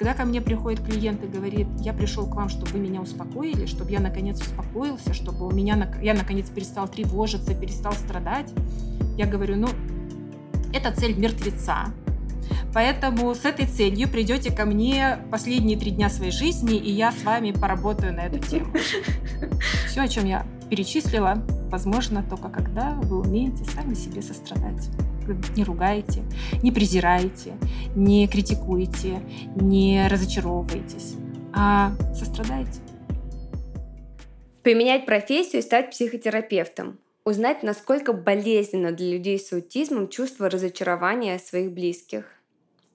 Когда ко мне приходит клиент и говорит, я пришел к вам, чтобы вы меня успокоили, чтобы я наконец успокоился, чтобы у меня, я наконец перестал тревожиться, перестал страдать, я говорю, ну, это цель мертвеца. Поэтому с этой целью придете ко мне последние три дня своей жизни, и я с вами поработаю на эту тему. Все, о чем я перечислила, возможно только когда вы умеете сами себе сострадать не ругаете, не презираете, не критикуете, не разочаровываетесь, а сострадаете. Поменять профессию и стать психотерапевтом. Узнать, насколько болезненно для людей с аутизмом чувство разочарования своих близких.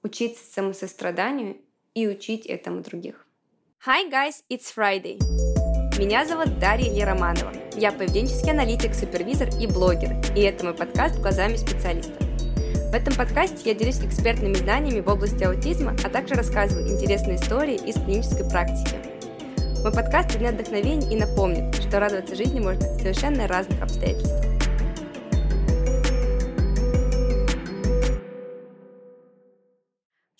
Учиться самосостраданию и учить этому других. Hi guys, it's Friday. Меня зовут Дарья Лероманова. Я поведенческий аналитик, супервизор и блогер. И это мой подкаст «Глазами специалиста». Этом подкасте я делюсь экспертными знаниями в области аутизма, а также рассказываю интересные истории из клинической практики. Мой подкаст для вдохновения и напомнит, что радоваться жизни можно совершенно разных обстоятельствах.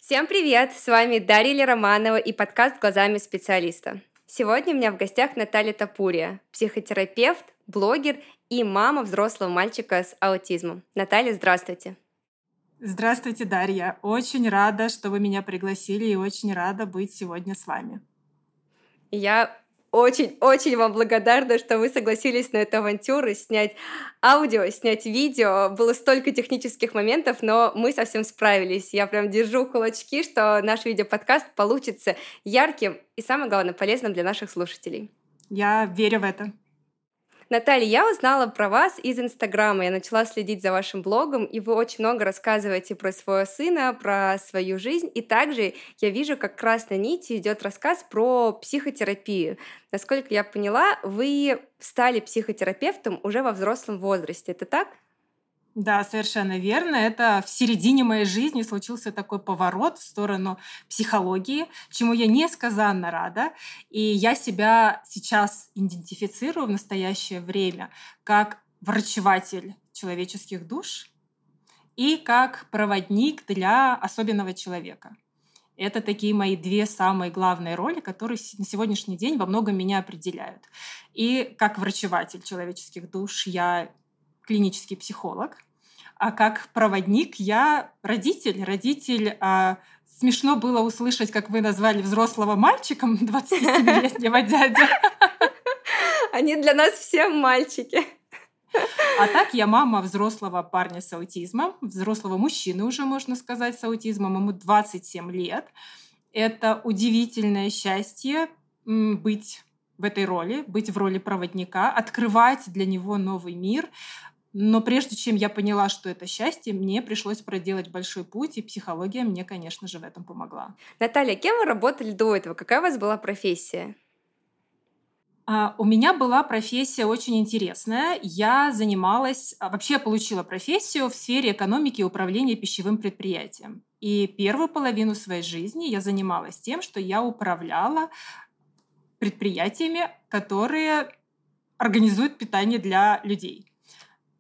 Всем привет! С вами Дарья Романова и подкаст «Глазами специалиста». Сегодня у меня в гостях Наталья Тапурия, психотерапевт, блогер и мама взрослого мальчика с аутизмом. Наталья, здравствуйте. Здравствуйте, Дарья. Очень рада, что вы меня пригласили и очень рада быть сегодня с вами. Я очень-очень вам благодарна, что вы согласились на эту авантюру, снять аудио, снять видео. Было столько технических моментов, но мы совсем справились. Я прям держу кулачки, что наш видеоподкаст получится ярким и, самое главное, полезным для наших слушателей. Я верю в это. Наталья, я узнала про вас из Инстаграма. Я начала следить за вашим блогом, и вы очень много рассказываете про своего сына, про свою жизнь. И также я вижу, как красной нитью идет рассказ про психотерапию. Насколько я поняла, вы стали психотерапевтом уже во взрослом возрасте. Это так? Да, совершенно верно. Это в середине моей жизни случился такой поворот в сторону психологии, чему я несказанно рада. И я себя сейчас идентифицирую в настоящее время как врачеватель человеческих душ и как проводник для особенного человека. Это такие мои две самые главные роли, которые на сегодняшний день во многом меня определяют. И как врачеватель человеческих душ я клинический психолог, а как проводник я родитель. Родитель а, смешно было услышать, как вы назвали взрослого мальчиком 27-летнего дядя. Они для нас все мальчики. А так я мама взрослого парня с аутизмом, взрослого мужчины уже, можно сказать, с аутизмом. Ему 27 лет. Это удивительное счастье быть в этой роли, быть в роли проводника, открывать для него новый мир, но прежде чем я поняла, что это счастье, мне пришлось проделать большой путь, и психология мне, конечно же, в этом помогла. Наталья, кем вы работали до этого? Какая у вас была профессия? Uh, у меня была профессия очень интересная. Я занималась, а, вообще я получила профессию в сфере экономики и управления пищевым предприятием. И первую половину своей жизни я занималась тем, что я управляла предприятиями, которые организуют питание для людей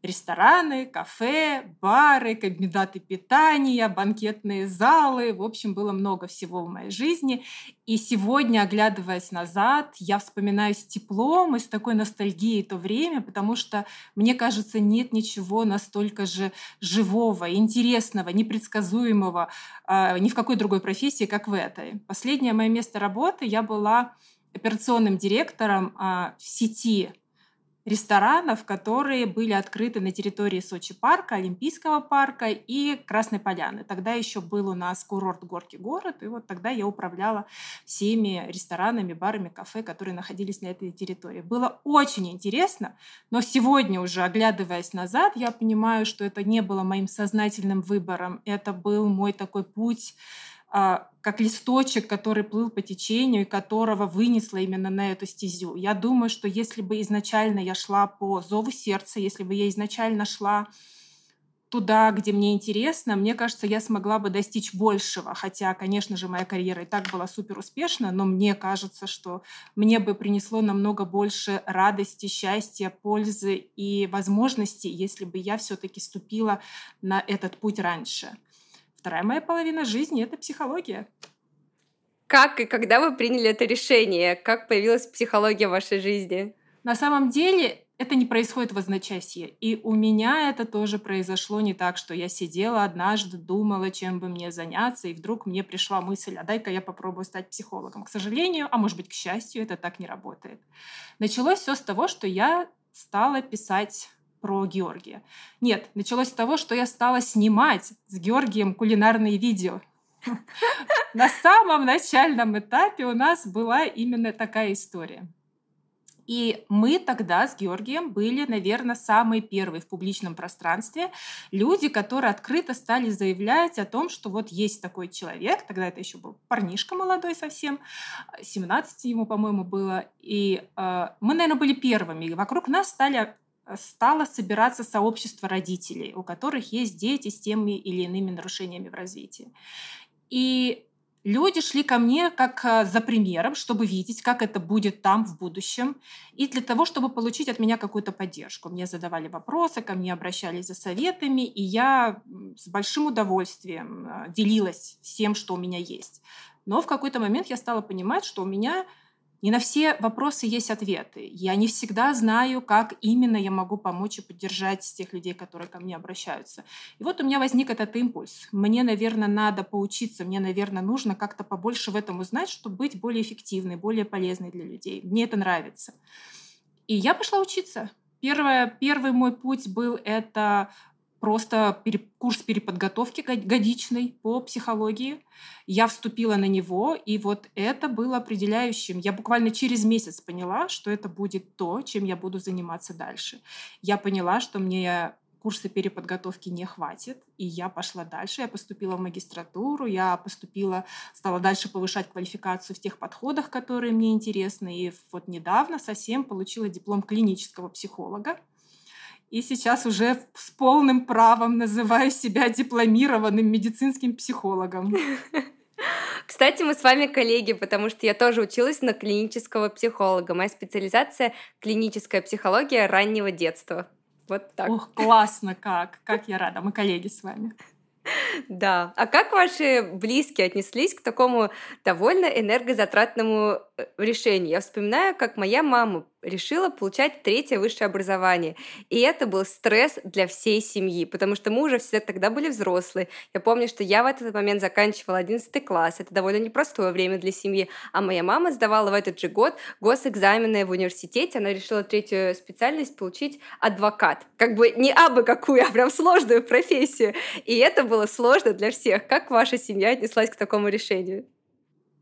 рестораны, кафе, бары, комбинаты питания, банкетные залы. В общем, было много всего в моей жизни. И сегодня, оглядываясь назад, я вспоминаю с теплом и с такой ностальгией то время, потому что, мне кажется, нет ничего настолько же живого, интересного, непредсказуемого э, ни в какой другой профессии, как в этой. Последнее мое место работы я была операционным директором э, в сети ресторанов, которые были открыты на территории Сочи парка, Олимпийского парка и Красной Поляны. Тогда еще был у нас курорт Горки город, и вот тогда я управляла всеми ресторанами, барами, кафе, которые находились на этой территории. Было очень интересно, но сегодня уже, оглядываясь назад, я понимаю, что это не было моим сознательным выбором, это был мой такой путь а, как листочек, который плыл по течению и которого вынесло именно на эту стезю. Я думаю, что если бы изначально я шла по зову сердца, если бы я изначально шла туда, где мне интересно, мне кажется, я смогла бы достичь большего. Хотя, конечно же, моя карьера и так была супер успешна, но мне кажется, что мне бы принесло намного больше радости, счастья, пользы и возможностей, если бы я все-таки ступила на этот путь раньше. Вторая моя половина жизни — это психология. Как и когда вы приняли это решение? Как появилась психология в вашей жизни? На самом деле это не происходит в одночасье. И у меня это тоже произошло не так, что я сидела однажды, думала, чем бы мне заняться, и вдруг мне пришла мысль, а дай-ка я попробую стать психологом. К сожалению, а может быть, к счастью, это так не работает. Началось все с того, что я стала писать про Георгия. Нет, началось с того, что я стала снимать с Георгием кулинарные видео. На самом начальном этапе у нас была именно такая история. И мы тогда с Георгием были, наверное, самые первые в публичном пространстве люди, которые открыто стали заявлять о том, что вот есть такой человек, тогда это еще был парнишка молодой совсем, 17 ему, по-моему, было, и э, мы, наверное, были первыми. И вокруг нас стали стало собираться сообщество родителей, у которых есть дети с теми или иными нарушениями в развитии. И люди шли ко мне как а, за примером, чтобы видеть, как это будет там в будущем, и для того, чтобы получить от меня какую-то поддержку. Мне задавали вопросы, ко мне обращались за советами, и я с большим удовольствием а, делилась всем, что у меня есть. Но в какой-то момент я стала понимать, что у меня не на все вопросы есть ответы. Я не всегда знаю, как именно я могу помочь и поддержать тех людей, которые ко мне обращаются. И вот у меня возник этот импульс. Мне, наверное, надо поучиться, мне, наверное, нужно как-то побольше в этом узнать, чтобы быть более эффективной, более полезной для людей. Мне это нравится. И я пошла учиться. Первое, первый мой путь был это просто курс переподготовки годичный по психологии. Я вступила на него, и вот это было определяющим. Я буквально через месяц поняла, что это будет то, чем я буду заниматься дальше. Я поняла, что мне курсы переподготовки не хватит, и я пошла дальше. Я поступила в магистратуру, я поступила, стала дальше повышать квалификацию в тех подходах, которые мне интересны. И вот недавно совсем получила диплом клинического психолога и сейчас уже с полным правом называю себя дипломированным медицинским психологом. Кстати, мы с вами коллеги, потому что я тоже училась на клинического психолога. Моя специализация — клиническая психология раннего детства. Вот так. Ох, классно как! Как я рада. Мы коллеги с вами. Да. А как ваши близкие отнеслись к такому довольно энергозатратному э, решению? Я вспоминаю, как моя мама решила получать третье высшее образование. И это был стресс для всей семьи, потому что мы уже все тогда были взрослые. Я помню, что я в этот момент заканчивала 11 класс. Это довольно непростое время для семьи. А моя мама сдавала в этот же год госэкзамены в университете. Она решила третью специальность получить адвокат. Как бы не абы какую, а прям сложную профессию. И это было сложно для всех. Как ваша семья отнеслась к такому решению?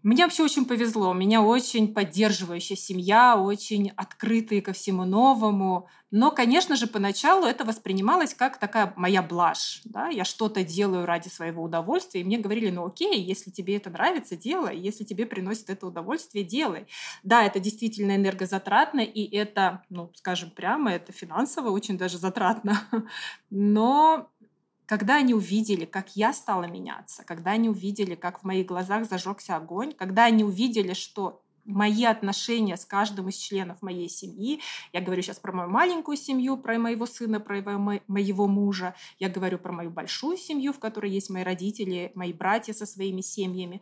Мне вообще очень повезло. У меня очень поддерживающая семья, очень открытые ко всему новому. Но, конечно же, поначалу это воспринималось как такая моя блажь. Да? Я что-то делаю ради своего удовольствия. И мне говорили, ну окей, если тебе это нравится, делай. Если тебе приносит это удовольствие, делай. Да, это действительно энергозатратно, и это, ну, скажем прямо, это финансово очень даже затратно. Но когда они увидели, как я стала меняться, когда они увидели, как в моих глазах зажегся огонь, когда они увидели, что мои отношения с каждым из членов моей семьи. Я говорю сейчас про мою маленькую семью, про моего сына, про моего мужа. Я говорю про мою большую семью, в которой есть мои родители, мои братья со своими семьями.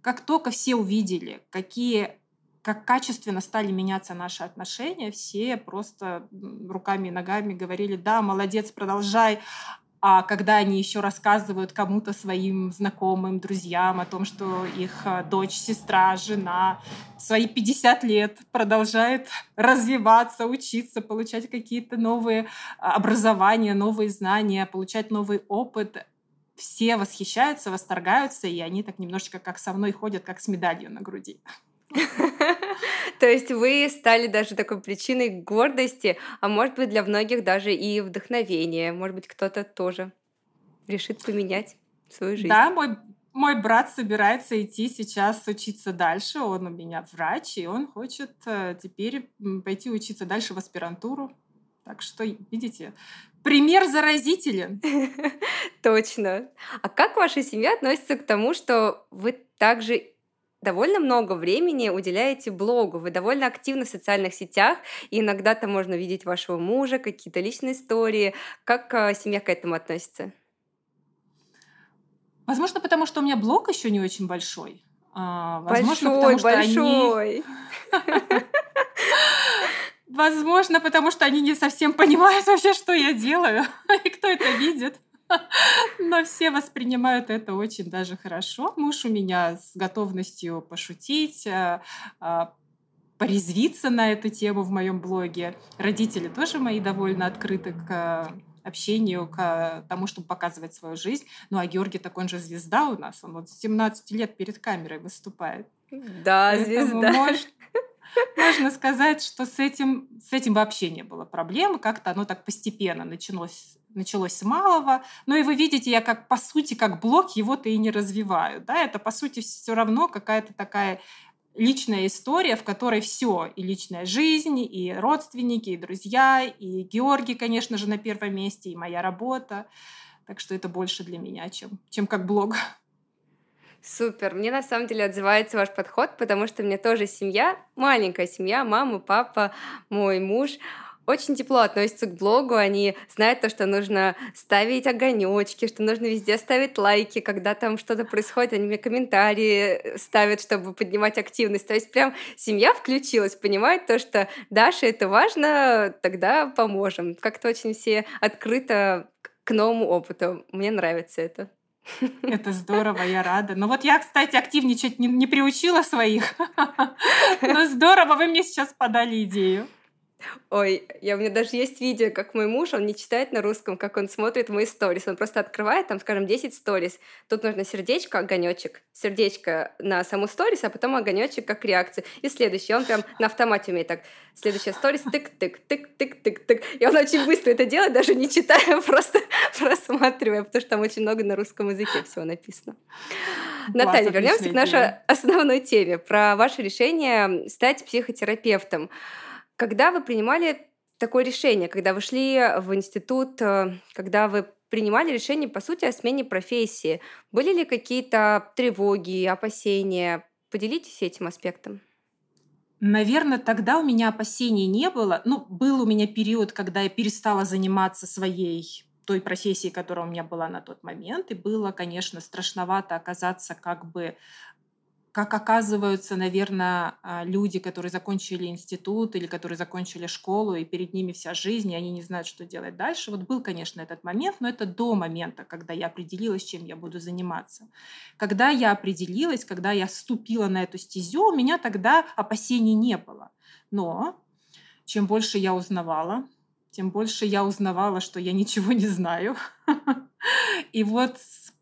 Как только все увидели, какие как качественно стали меняться наши отношения, все просто руками и ногами говорили, да, молодец, продолжай, а когда они еще рассказывают кому-то своим знакомым, друзьям о том, что их а, дочь, сестра, жена свои 50 лет продолжает развиваться, учиться, получать какие-то новые а, образования, новые знания, получать новый опыт, все восхищаются, восторгаются, и они так немножечко как со мной ходят, как с медалью на груди. То есть вы стали даже такой причиной гордости, а может быть для многих даже и вдохновения. Может быть кто-то тоже решит поменять свою жизнь. Да, мой мой брат собирается идти сейчас учиться дальше. Он у меня врач, и он хочет э, теперь пойти учиться дальше в аспирантуру. Так что, видите, пример заразителен. Точно. А как ваша семья относится к тому, что вы также довольно много времени уделяете блогу, вы довольно активны в социальных сетях, и иногда там можно видеть вашего мужа, какие-то личные истории. Как а, семья к этому относится? Возможно, потому что у меня блог еще не очень большой. А, возможно, большой, потому большой. они... Возможно, потому что они не совсем понимают вообще, что я делаю и кто это видит. Но все воспринимают это очень даже хорошо. Муж у меня с готовностью пошутить, а, а, порезвиться на эту тему в моем блоге. Родители тоже мои довольно открыты к общению, к тому, чтобы показывать свою жизнь. Ну, а Георгий так он же звезда у нас. Он вот с 17 лет перед камерой выступает. Да, Поэтому звезда. Может, можно сказать, что с этим, с этим вообще не было проблем. Как-то оно так постепенно началось началось с малого. Но и вы видите, я как по сути, как блок его-то и не развиваю. Да? Это по сути все равно какая-то такая личная история, в которой все, и личная жизнь, и родственники, и друзья, и Георгий, конечно же, на первом месте, и моя работа. Так что это больше для меня, чем, чем как блог. Супер. Мне на самом деле отзывается ваш подход, потому что меня тоже семья, маленькая семья, мама, папа, мой муж очень тепло относятся к блогу, они знают то, что нужно ставить огонечки, что нужно везде ставить лайки, когда там что-то происходит, они мне комментарии ставят, чтобы поднимать активность. То есть прям семья включилась, понимает то, что Даша, это важно, тогда поможем. Как-то очень все открыто к новому опыту. Мне нравится это. Это здорово, я рада. Но вот я, кстати, активничать не, не приучила своих. Но здорово, вы мне сейчас подали идею. Ой, я, у меня даже есть видео, как мой муж, он не читает на русском, как он смотрит мои сторис. Он просто открывает, там, скажем, 10 сторис. Тут нужно сердечко, огонечек, сердечко на саму сторис, а потом огонечек как реакция. И следующий, он прям на автомате умеет так. Следующая сторис, тык-тык, тык-тык-тык-тык. И он очень быстро это делает, даже не читая, просто просматривая, потому что там очень много на русском языке всего написано. Наталья, вернемся к нашей основной теме про ваше решение стать психотерапевтом. Когда вы принимали такое решение, когда вы шли в институт, э, когда вы принимали решение, по сути, о смене профессии, были ли какие-то тревоги, опасения? Поделитесь этим аспектом. Наверное, тогда у меня опасений не было. Ну, был у меня период, когда я перестала заниматься своей той профессией, которая у меня была на тот момент. И было, конечно, страшновато оказаться как бы как оказываются, наверное, а, люди, которые закончили институт или которые закончили школу, и перед ними вся жизнь, и они не знают, что делать дальше. Вот был, конечно, этот момент, но это до момента, когда я определилась, чем я буду заниматься. Когда я определилась, когда я вступила на эту стезю, у меня тогда опасений не было. Но чем больше я узнавала, тем больше я узнавала, что я ничего не знаю. И вот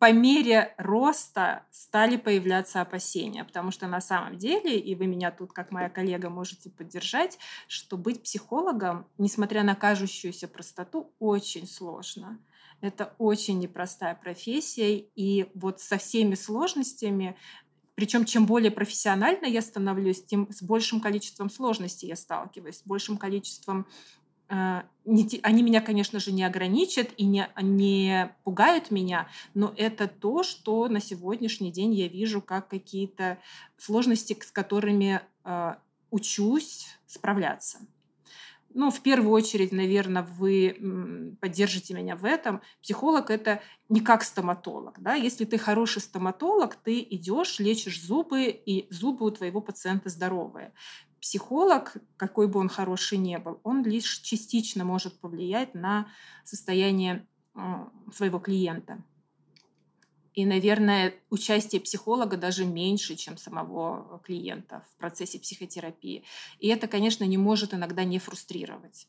по мере роста стали появляться опасения, потому что на самом деле, и вы меня тут, как моя коллега, можете поддержать, что быть психологом, несмотря на кажущуюся простоту, очень сложно. Это очень непростая профессия, и вот со всеми сложностями причем чем более профессионально я становлюсь, тем с большим количеством сложностей я сталкиваюсь, с большим количеством а, они меня, конечно же, не ограничат и не, не пугают меня, но это то, что на сегодняшний день я вижу как какие-то сложности, с которыми э, учусь справляться. Ну, в первую очередь, наверное, вы поддержите меня в этом. Психолог это не как стоматолог. Да? Если ты хороший стоматолог, ты идешь, лечишь зубы, и зубы у твоего пациента здоровые психолог, какой бы он хороший ни был, он лишь частично может повлиять на состояние своего клиента. И, наверное, участие психолога даже меньше, чем самого клиента в процессе психотерапии. И это, конечно, не может иногда не фрустрировать.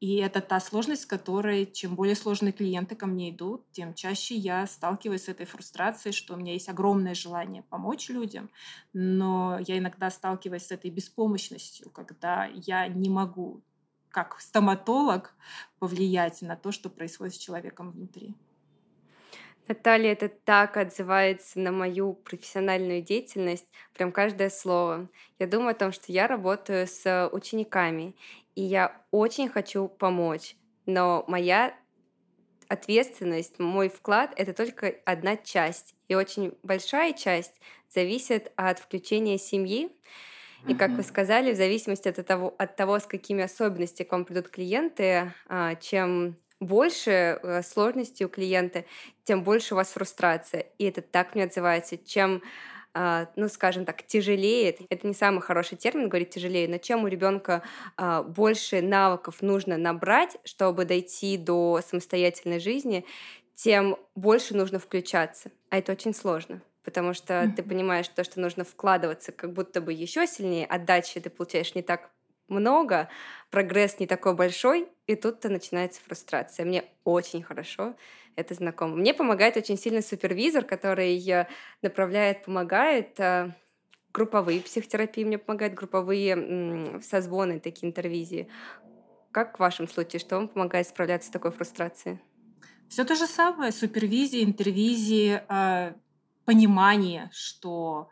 И это та сложность, с которой чем более сложные клиенты ко мне идут, тем чаще я сталкиваюсь с этой фрустрацией, что у меня есть огромное желание помочь людям, но я иногда сталкиваюсь с этой беспомощностью, когда я не могу как стоматолог повлиять на то, что происходит с человеком внутри. Наталья, это так отзывается на мою профессиональную деятельность, прям каждое слово. Я думаю о том, что я работаю с учениками, и я очень хочу помочь, но моя ответственность, мой вклад — это только одна часть. И очень большая часть зависит от включения семьи. И, как вы сказали, в зависимости от того, от того, с какими особенностями к вам придут клиенты, а, чем больше э, сложностей у клиента, тем больше у вас фрустрация. И это так мне отзывается. Чем а, ну, скажем так, тяжелее, это не самый хороший термин, говорить тяжелее, но чем у ребенка а, больше навыков нужно набрать, чтобы дойти до самостоятельной жизни, тем больше нужно включаться. А это очень сложно потому что mm-hmm. ты понимаешь то, что нужно вкладываться как будто бы еще сильнее, отдачи ты получаешь не так много, прогресс не такой большой, и тут-то начинается фрустрация. Мне очень хорошо это знакомо. Мне помогает очень сильно супервизор, который направляет, помогает а, групповые психотерапии мне помогают, групповые созвоны, такие интервизии. Как в вашем случае, что вам помогает справляться с такой фрустрацией? Все то же самое. Супервизия, интервизии, э, понимание, что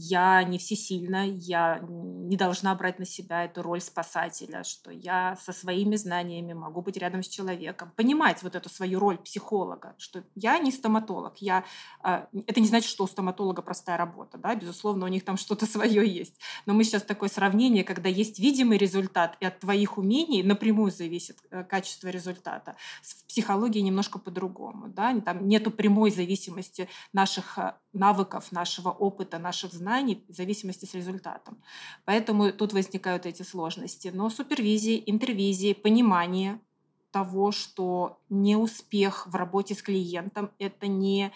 я не всесильна, я не должна брать на себя эту роль спасателя, что я со своими знаниями могу быть рядом с человеком, понимать вот эту свою роль психолога, что я не стоматолог, я, а, это не значит, что у стоматолога простая работа, да, безусловно, у них там что-то свое есть, но мы сейчас такое сравнение, когда есть видимый результат, и от твоих умений напрямую зависит э, качество результата. В психологии немножко по-другому, да, там нету прямой зависимости наших э, навыков, нашего опыта, наших знаний в зависимости с результатом. Поэтому тут возникают эти сложности. Но супервизии, интервизии, понимание того, что неуспех в работе с клиентом – это не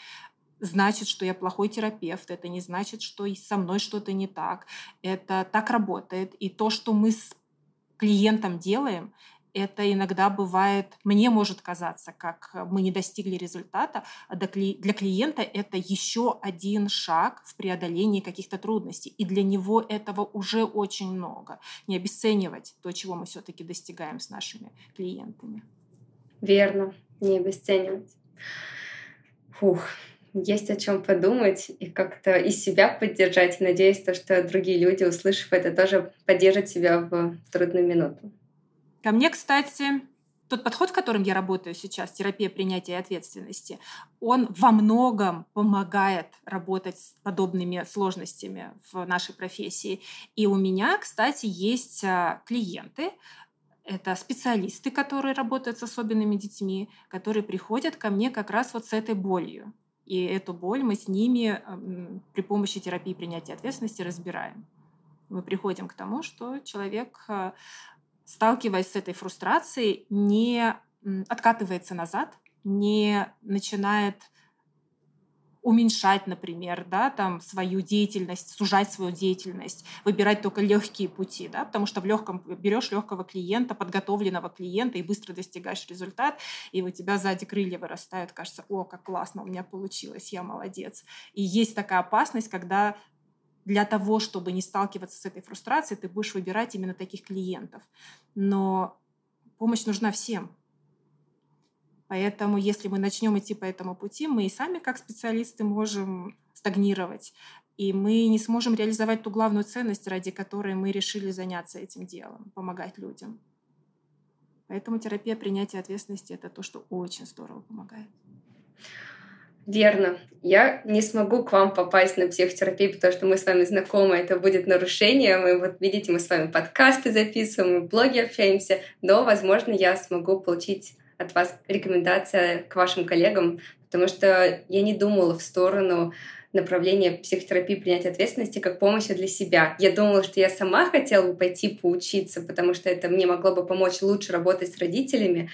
значит, что я плохой терапевт, это не значит, что со мной что-то не так. Это так работает. И то, что мы с клиентом делаем, это иногда бывает, мне может казаться, как мы не достигли результата, а для клиента это еще один шаг в преодолении каких-то трудностей. И для него этого уже очень много. Не обесценивать то, чего мы все-таки достигаем с нашими клиентами. Верно, не обесценивать. Фух, есть о чем подумать и как-то из себя поддержать. И надеюсь, то, что другие люди, услышав это, тоже поддержат себя в трудную минуту. Ко мне, кстати, тот подход, которым я работаю сейчас, терапия принятия ответственности, он во многом помогает работать с подобными сложностями в нашей профессии. И у меня, кстати, есть а, клиенты, это специалисты, которые работают с особенными детьми, которые приходят ко мне как раз вот с этой болью. И эту боль мы с ними при помощи терапии принятия ответственности разбираем. Мы приходим к тому, что человек а, сталкиваясь с этой фрустрацией, не откатывается назад, не начинает уменьшать, например, да, там свою деятельность, сужать свою деятельность, выбирать только легкие пути, да, потому что в легком берешь легкого клиента, подготовленного клиента и быстро достигаешь результат, и у тебя сзади крылья вырастают, кажется, о, как классно у меня получилось, я молодец. И есть такая опасность, когда для того, чтобы не сталкиваться с этой фрустрацией, ты будешь выбирать именно таких клиентов. Но помощь нужна всем. Поэтому, если мы начнем идти по этому пути, мы и сами, как специалисты, можем стагнировать. И мы не сможем реализовать ту главную ценность, ради которой мы решили заняться этим делом, помогать людям. Поэтому терапия принятия ответственности – это то, что очень здорово помогает. Верно. Я не смогу к вам попасть на психотерапию, потому что мы с вами знакомы, это будет нарушение. Мы вот видите, мы с вами подкасты записываем, мы блоги общаемся, но, возможно, я смогу получить от вас рекомендация к вашим коллегам, потому что я не думала в сторону направления психотерапии принятия ответственности как помощи для себя. Я думала, что я сама хотела бы пойти поучиться, потому что это мне могло бы помочь лучше работать с родителями.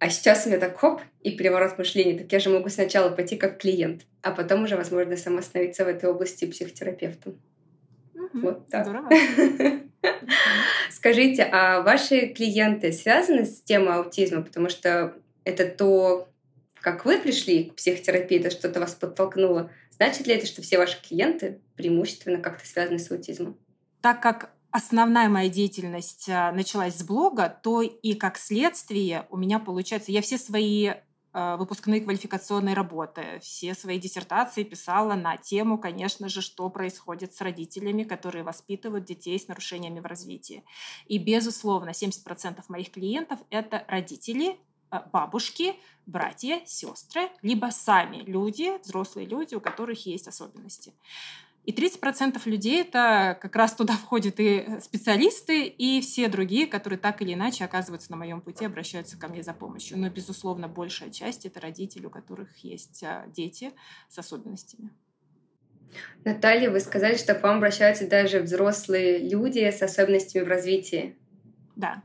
А сейчас у меня так хоп, и переворот мышления. Так я же могу сначала пойти как клиент, а потом уже, возможно, сама становиться в этой области психотерапевтом. Угу, вот так. Здорово. Скажите, а ваши клиенты связаны с темой аутизма? Потому что это то, как вы пришли к психотерапии, это что-то вас подтолкнуло. Значит ли это, что все ваши клиенты преимущественно как-то связаны с аутизмом? Так как основная моя деятельность а, началась с блога, то и как следствие у меня получается, я все свои а, выпускные квалификационные работы, все свои диссертации писала на тему, конечно же, что происходит с родителями, которые воспитывают детей с нарушениями в развитии. И, безусловно, 70% моих клиентов — это родители, а, бабушки, братья, сестры, либо сами люди, взрослые люди, у которых есть особенности. И 30% людей это как раз туда входят и специалисты, и все другие, которые так или иначе оказываются на моем пути, обращаются ко мне за помощью. Но, безусловно, большая часть это родители, у которых есть а, дети с особенностями. Наталья, вы сказали, что к вам обращаются даже взрослые люди с особенностями в развитии. Да.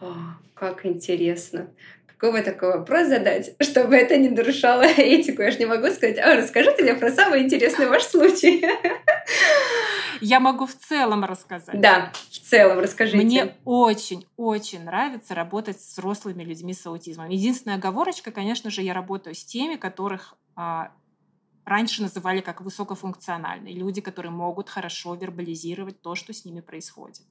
О, как интересно. Какой вы такой вопрос задать, чтобы это не нарушало этику? Я же не могу сказать, а расскажите мне про самый интересный ваш случай. Я могу в целом рассказать. Да, в целом расскажите. Мне очень-очень нравится работать с взрослыми людьми с аутизмом. Единственная оговорочка, конечно же, я работаю с теми, которых а, раньше называли как высокофункциональные. Люди, которые могут хорошо вербализировать то, что с ними происходит.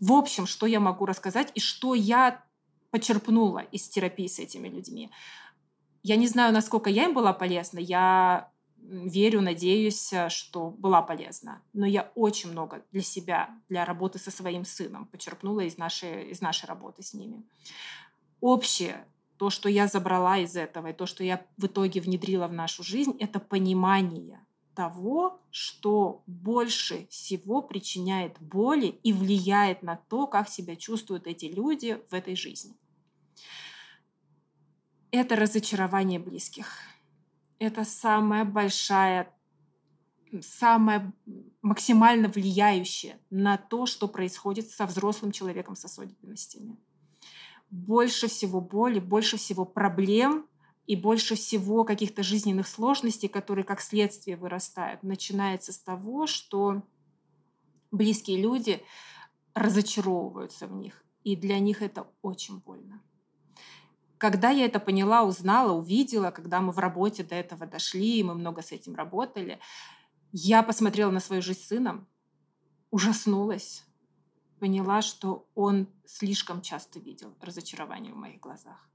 В общем, что я могу рассказать и что я почерпнула из терапии с этими людьми. Я не знаю, насколько я им была полезна. Я верю, надеюсь, э, что была полезна. Но я очень много для себя, для работы со своим сыном почерпнула из нашей, из нашей работы с ними. Общее, то, что я забрала из этого, и то, что я в итоге внедрила в нашу жизнь, это понимание того, что больше всего причиняет боли и влияет на то, как себя чувствуют эти люди в этой жизни. Это разочарование близких – это самая большая, самая максимально влияющая на то, что происходит со взрослым человеком с особенностями. Больше всего боли, больше всего проблем и больше всего каких-то жизненных сложностей, которые как следствие вырастают, начинается с того, что близкие люди разочаровываются в них, и для них это очень больно. Когда я это поняла, узнала, увидела, когда мы в работе до этого дошли, и мы много с этим работали, я посмотрела на свою жизнь с сыном, ужаснулась, поняла, что он слишком часто видел разочарование в моих глазах.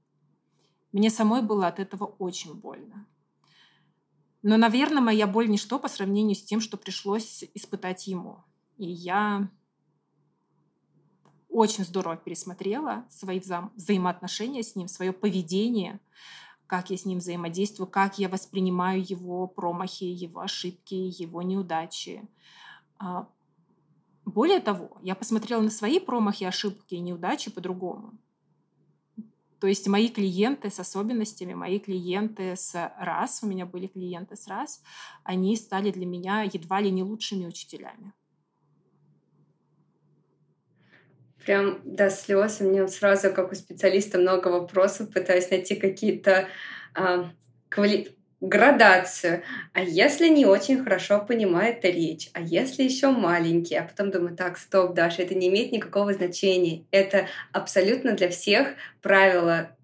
Мне самой было от этого очень больно. Но, наверное, моя боль ничто по сравнению с тем, что пришлось испытать ему. И я очень здорово пересмотрела свои вза- взаимоотношения с ним, свое поведение, как я с ним взаимодействую, как я воспринимаю его промахи, его ошибки, его неудачи. А, более того, я посмотрела на свои промахи, ошибки и неудачи по-другому. То есть мои клиенты с особенностями, мои клиенты с раз, у меня были клиенты с раз, они стали для меня едва ли не лучшими учителями. прям до слез. У меня сразу, как у специалиста, много вопросов, пытаюсь найти какие-то а, квали... градацию. А если не очень хорошо понимает речь? А если еще маленький? А потом думаю, так, стоп, Даша, это не имеет никакого значения. Это абсолютно для всех правило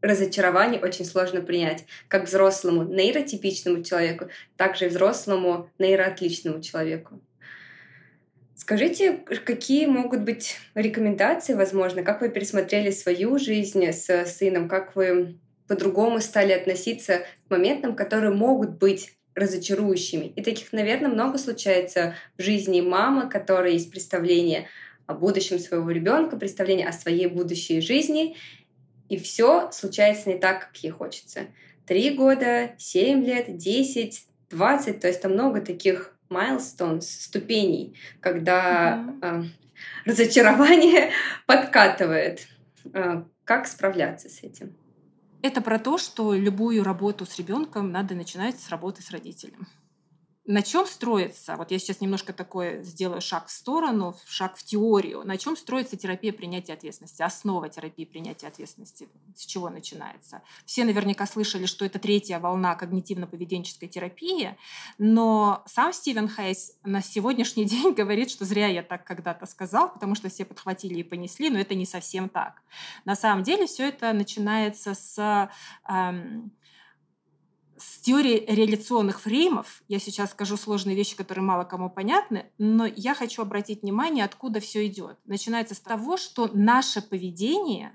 разочарование очень сложно принять, как взрослому нейротипичному человеку, так и взрослому нейроотличному человеку. Скажите, какие могут быть рекомендации, возможно, как вы пересмотрели свою жизнь с сыном, как вы по-другому стали относиться к моментам, которые могут быть разочарующими. И таких, наверное, много случается в жизни мамы, которая есть представление о будущем своего ребенка, представление о своей будущей жизни, и все случается не так, как ей хочется. Три года, семь лет, десять, двадцать, то есть там много таких milestones, ступеней, когда mm-hmm. э, разочарование подкатывает. Э, как справляться с этим? Это про то, что любую работу с ребенком надо начинать с работы с родителем на чем строится, вот я сейчас немножко такой сделаю шаг в сторону, шаг в теорию, на чем строится терапия принятия ответственности, основа терапии принятия ответственности, с чего начинается. Все наверняка слышали, что это третья волна когнитивно-поведенческой терапии, но сам Стивен Хейс на сегодняшний день говорит, что зря я так когда-то сказал, потому что все подхватили и понесли, но это не совсем так. На самом деле все это начинается с эм, с теорией реляционных фреймов, я сейчас скажу сложные вещи, которые мало кому понятны, но я хочу обратить внимание, откуда все идет. Начинается с того, что наше поведение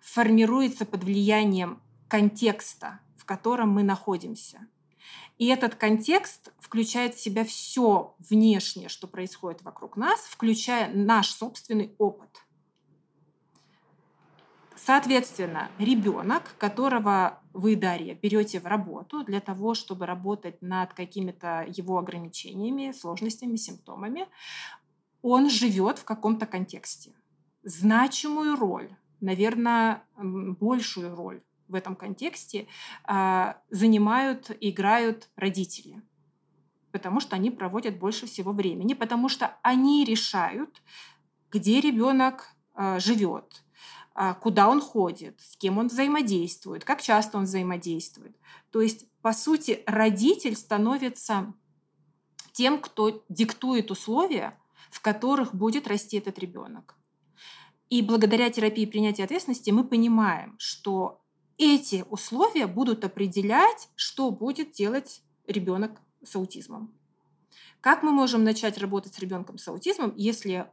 формируется под влиянием контекста, в котором мы находимся. И этот контекст включает в себя все внешнее, что происходит вокруг нас, включая наш собственный опыт. Соответственно, ребенок, которого вы, Дарья, берете в работу для того, чтобы работать над какими-то его ограничениями, сложностями, симптомами, он живет в каком-то контексте. Значимую роль, наверное, большую роль в этом контексте а, занимают, играют родители потому что они проводят больше всего времени, потому что они решают, где ребенок э, живет, куда он ходит, с кем он взаимодействует, как часто он взаимодействует. То есть, по сути, родитель становится тем, кто диктует условия, в которых будет расти этот ребенок. И благодаря терапии принятия ответственности мы понимаем, что эти условия будут определять, что будет делать ребенок с аутизмом. Как мы можем начать работать с ребенком с аутизмом, если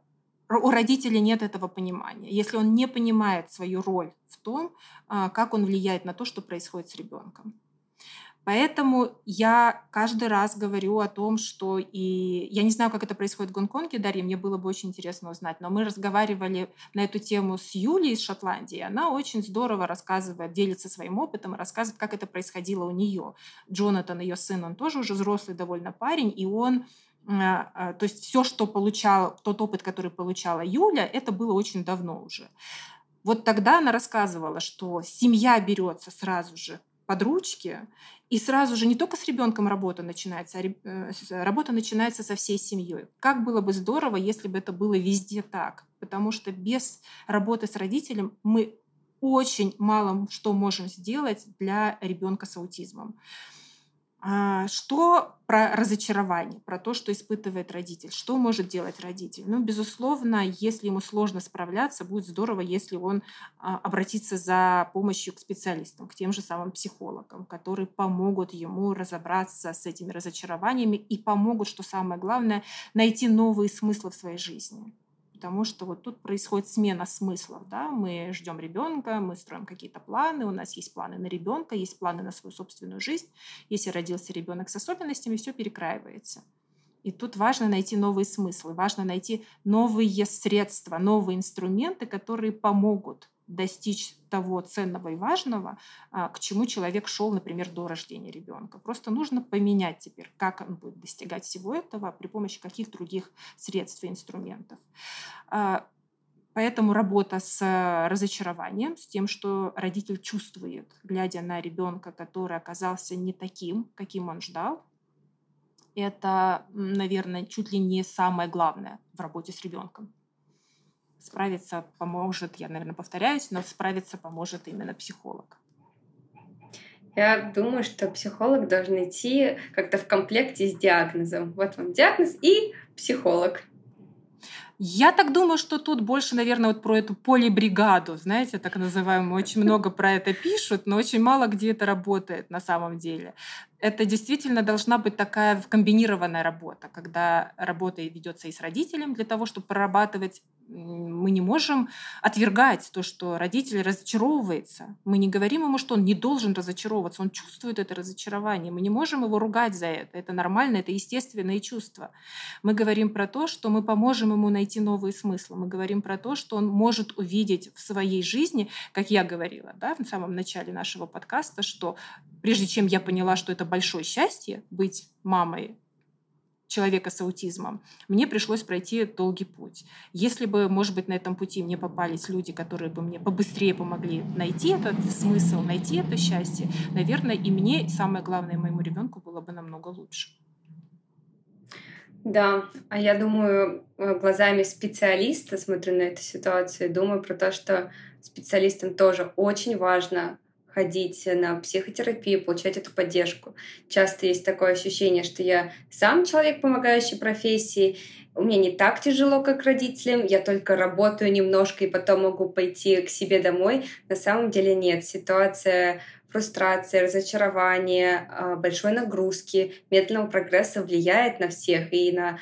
у родителей нет этого понимания, если он не понимает свою роль в том, а, как он влияет на то, что происходит с ребенком? Поэтому я каждый раз говорю о том, что и я не знаю, как это происходит в Гонконге, Дарья, мне было бы очень интересно узнать, но мы разговаривали на эту тему с Юлей из Шотландии, она очень здорово рассказывает, делится своим опытом, рассказывает, как это происходило у нее. Джонатан, ее сын, он тоже уже взрослый довольно парень, и он то есть все, что получал, тот опыт, который получала Юля, это было очень давно уже. Вот тогда она рассказывала, что семья берется сразу же под ручки, и сразу же не только с ребенком работа начинается, а э, работа начинается со всей семьей. Как было бы здорово, если бы это было везде так, потому что без работы с родителем мы очень мало что можем сделать для ребенка с аутизмом. А, что про разочарование, про то, что испытывает родитель? Что может делать родитель? Ну, безусловно, если ему сложно справляться, будет здорово, если он а, обратится за помощью к специалистам, к тем же самым психологам, которые помогут ему разобраться с этими разочарованиями и помогут, что самое главное, найти новые смыслы в своей жизни потому что вот тут происходит смена смыслов. Да? Мы ждем ребенка, мы строим какие-то планы, у нас есть планы на ребенка, есть планы на свою собственную жизнь. Если родился ребенок с особенностями, все перекраивается. И тут важно найти новые смыслы, важно найти новые средства, новые инструменты, которые помогут достичь того ценного и важного, а, к чему человек шел, например, до рождения ребенка. Просто нужно поменять теперь, как он будет достигать всего этого при помощи каких других средств и инструментов. А, поэтому работа с разочарованием, с тем, что родитель чувствует, глядя на ребенка, который оказался не таким, каким он ждал, это, наверное, чуть ли не самое главное в работе с ребенком справиться поможет, я, наверное, повторяюсь, но справиться поможет именно психолог. Я думаю, что психолог должен идти как-то в комплекте с диагнозом. Вот вам диагноз и психолог. Я так думаю, что тут больше, наверное, вот про эту полибригаду, знаете, так называемую. Очень много про это пишут, но очень мало где это работает на самом деле. Это действительно должна быть такая комбинированная работа, когда работа ведется и с родителем для того, чтобы прорабатывать мы не можем отвергать то, что родитель разочаровывается. Мы не говорим ему, что он не должен разочаровываться, он чувствует это разочарование. Мы не можем его ругать за это. Это нормально, это естественные чувства. Мы говорим про то, что мы поможем ему найти новые смыслы. Мы говорим про то, что он может увидеть в своей жизни, как я говорила да, в самом начале нашего подкаста, что прежде чем я поняла, что это большое счастье быть мамой человека с аутизмом, мне пришлось пройти долгий путь. Если бы, может быть, на этом пути мне попались люди, которые бы мне побыстрее помогли найти этот смысл, найти это счастье, наверное, и мне, самое главное, моему ребенку было бы намного лучше. Да, а я думаю, э, глазами специалиста смотрю на эту ситуацию, думаю про то, что специалистам тоже очень важно ходить на психотерапию, получать эту поддержку. Часто есть такое ощущение, что я сам человек, помогающий профессии, у меня не так тяжело, как родителям, я только работаю немножко и потом могу пойти к себе домой. На самом деле нет. Ситуация фрустрации, разочарования, а, большой нагрузки, медленного прогресса влияет на всех и на,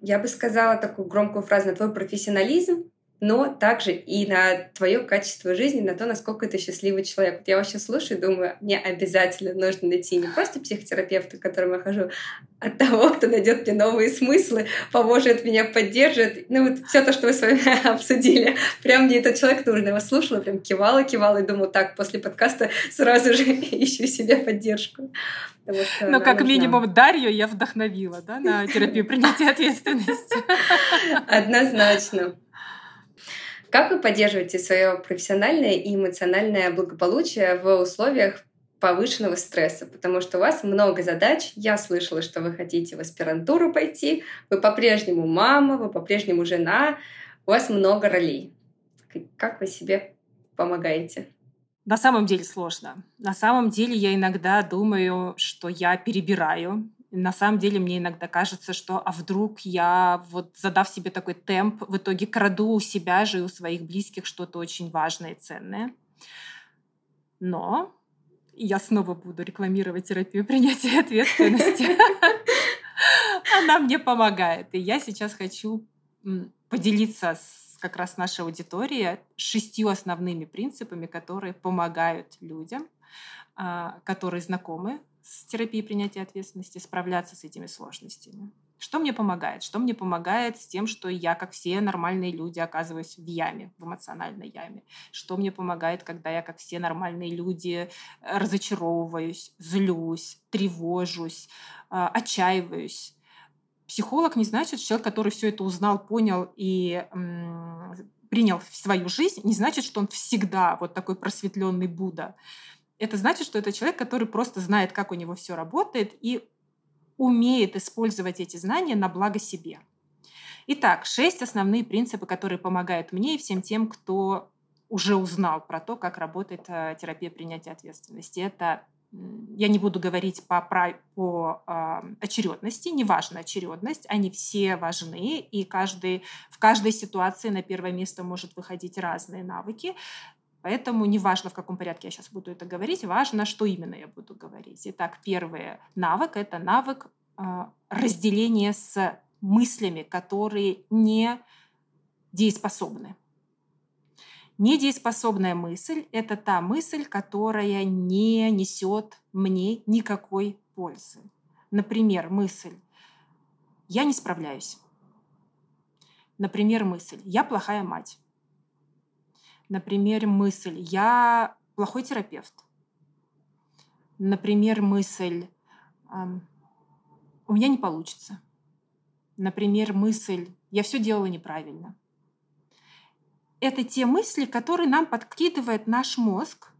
я бы сказала такую громкую фразу, на твой профессионализм, но также и на твое качество жизни, на то, насколько ты счастливый человек. Вот я вообще слушаю и думаю, мне обязательно нужно найти не просто психотерапевта, к которому я хожу, а того, кто найдет мне новые смыслы, поможет меня, поддержит. Ну вот все то, что вы с вами обсудили. Прям мне этот человек нужен. Я его слушала, прям кивала, кивала и думала, так, после подкаста сразу же ищу себе поддержку. Ну, как нужна. минимум, Дарью я вдохновила да, на терапию принятия ответственности. Однозначно. Как вы поддерживаете свое профессиональное и эмоциональное благополучие в условиях повышенного стресса, потому что у вас много задач. Я слышала, что вы хотите в аспирантуру пойти, вы по-прежнему мама, вы по-прежнему жена, у вас много ролей. Как вы себе помогаете? На самом деле сложно. На самом деле я иногда думаю, что я перебираю. На самом деле мне иногда кажется, что а вдруг я, вот задав себе такой темп, в итоге краду у себя же и у своих близких что-то очень важное и ценное. Но я снова буду рекламировать терапию принятия ответственности. Она мне помогает. И я сейчас хочу поделиться с как раз нашей аудиторией шестью основными принципами, которые помогают людям, а, которые знакомы с терапией принятия ответственности, справляться с этими сложностями. Что мне помогает? Что мне помогает с тем, что я, как все нормальные люди, оказываюсь в яме, в эмоциональной яме? Что мне помогает, когда я, как все нормальные люди, разочаровываюсь, злюсь, тревожусь, а, отчаиваюсь? Психолог не значит человек, который все это узнал, понял и принял в свою жизнь, не значит, что он всегда вот такой просветленный Будда. Это значит, что это человек, который просто знает, как у него все работает и умеет использовать эти знания на благо себе. Итак, шесть основные принципы, которые помогают мне и всем тем, кто уже узнал про то, как работает э, терапия принятия ответственности. Это я не буду говорить по, по э, очередности, неважно очередность, они все важны, и каждый, в каждой ситуации на первое место может выходить разные навыки. Поэтому неважно, в каком порядке я сейчас буду это говорить, важно, что именно я буду говорить. Итак, первый навык – это навык э, разделения с мыслями, которые не дееспособны. Недееспособная мысль – это та мысль, которая не несет мне никакой пользы. Например, мысль «я не справляюсь». Например, мысль «я плохая мать». Например, мысль «я плохой терапевт». Например, мысль «у меня не получится». Например, мысль «я все делала неправильно». Это те мысли, которые нам подкидывает наш мозг,